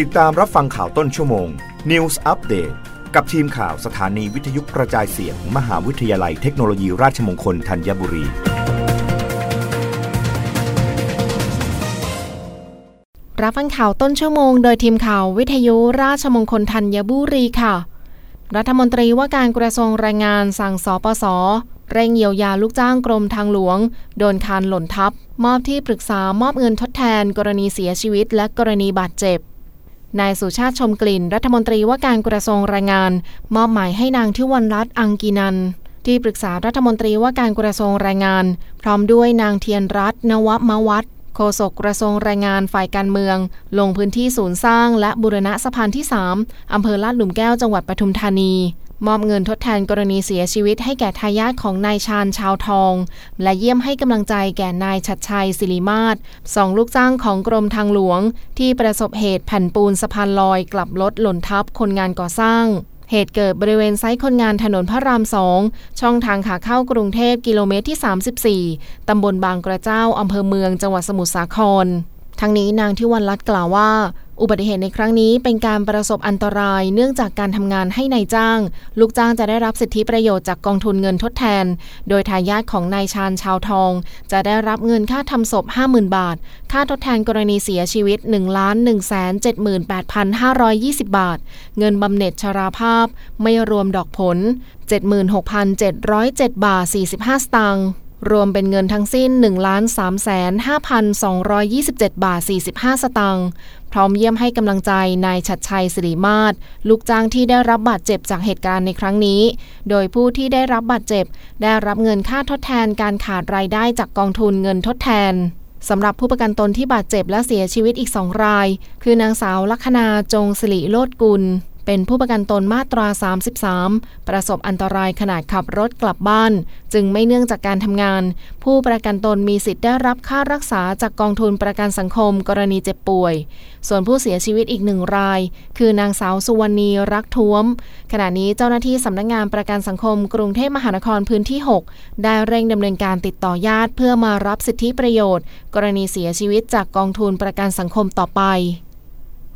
ติดตามรับฟังข่าวต้นชั่วโมง News Update กับทีมข่าวสถานีวิทยุกระจายเสียงมมหาวิทยาลัยเทคโนโลยีราชมงคลธัญบุรี รับฟังข่าวต้นชั่วโมง โดยทีมข่าววิทยุราชมงคลธัญบุรีค่ะ รัฐมนตรีว่าการกระทรวงแรงงานสั่งสปสเร่งเยียวยาลูกจ้างกรมทางหลวง โดนคานหล่นทับ มอบที่ปรึกษามอบเงินทดแทน กรณีเสียชีวิตและกรณีบาดเจ็บ นายสุชาติชมกลิ่น รัฐมนตรีว่าการกระทรวงแรงงาน มอบหมายให้นางทิวันรัตน์อังกีนัน ที่ปรึกษารัฐมนตรีว่าการกระทรวงแรงงาน พร้อมด้วยนางเทียนรัตน์นวมวัฒโฆษกกระทรวงแรงงานฝ่ายการเมือง ลงพื้นที่ศูนย์สร้างและบุรณะสะพานที่ 3 อำเภอลาดหลุมแก้วจังหวัดปทุมธานี มอบเงินทดแทนกรณีเสียชีวิตให้แก่ทายาทของนายชาญชาวทอง และเยี่ยมให้กำลังใจแก่นายชัดชัยศิริมาศสองลูกจ้างของกรมทางหลวง ที่ประสบเหตุแผ่นปูนสะพานลอยกลับรถหล่นทับคนงานก่อสร้างเหตุเกิดบริเวณไซต์คนงานถนนพระรามสอง ช่องทางขาเข้ากรุงเทพกิโลเมตรที่ 34 ตำบลบางกระเจ้า อำเภอเมือง จังหวัดสมุทรสาคร ทั้งนี้นางทิวันรัตน์กล่าวว่า อุบัติเหตุในครั้งนี้เป็นการประสบอันตรายเนื่องจากการทำงานให้ในายจ้าง ลูกจ้างจะได้รับสิทธิประโยชน์จากกองทุนเงินทดแทน โดยทายาทของนายชาญชาวทอง จะได้รับเงินค่าทำศพ 50,000 บาท ค่าทดแทนกรณีเสียชีวิต 1 1 7 8 5 2 0 บาท เงินบำเหน็จชราภาพ ไม่รวมดอกผล 76,707 บาท 45 สตางค์ รวมเป็นเงินทั้งสิ้น 1 3 5 2 2 7 บาท 45 สตางค์ พร้อมเยี่ยมให้กำลังใจนายชัดชัยสิริมาศลูกจ้างที่ได้รับบาดเจ็บจากเหตุการณ์ในครั้งนี้ โดยผู้ที่ได้รับบาดเจ็บ ได้รับเงินค่าทดแทนการขาดรายได้จากกองทุนเงินทดแทนสำหรับผู้ประกันตนที่บาดเจ็บและเสียชีวิตอีกสองราย คือนางสาวลัคนาจงสิริโลดกุล เป็นผู้ประกันตนมาตรา 33 ประสบอันตรายขณะขับรถกลับบ้าน จึงไม่เนื่องจากการทำงาน ผู้ประกันตนมีสิทธิ์ได้รับค่ารักษาจากกองทุนประกันสังคมกรณีเจ็บป่วย ส่วนผู้เสียชีวิตอีกหนึ่งราย คือนางสาวสุวรรณีรักท้วม ขณะนี้เจ้าหน้าที่สำนักงานประกันสังคม กรุงเทพมหานครพื้นที่ 6 ได้เร่งดำเนินการติดต่อญาติ เพื่อมารับสิทธิประโยชน์ กรณีเสียชีวิตจากกองทุนประกันสังคมต่อไป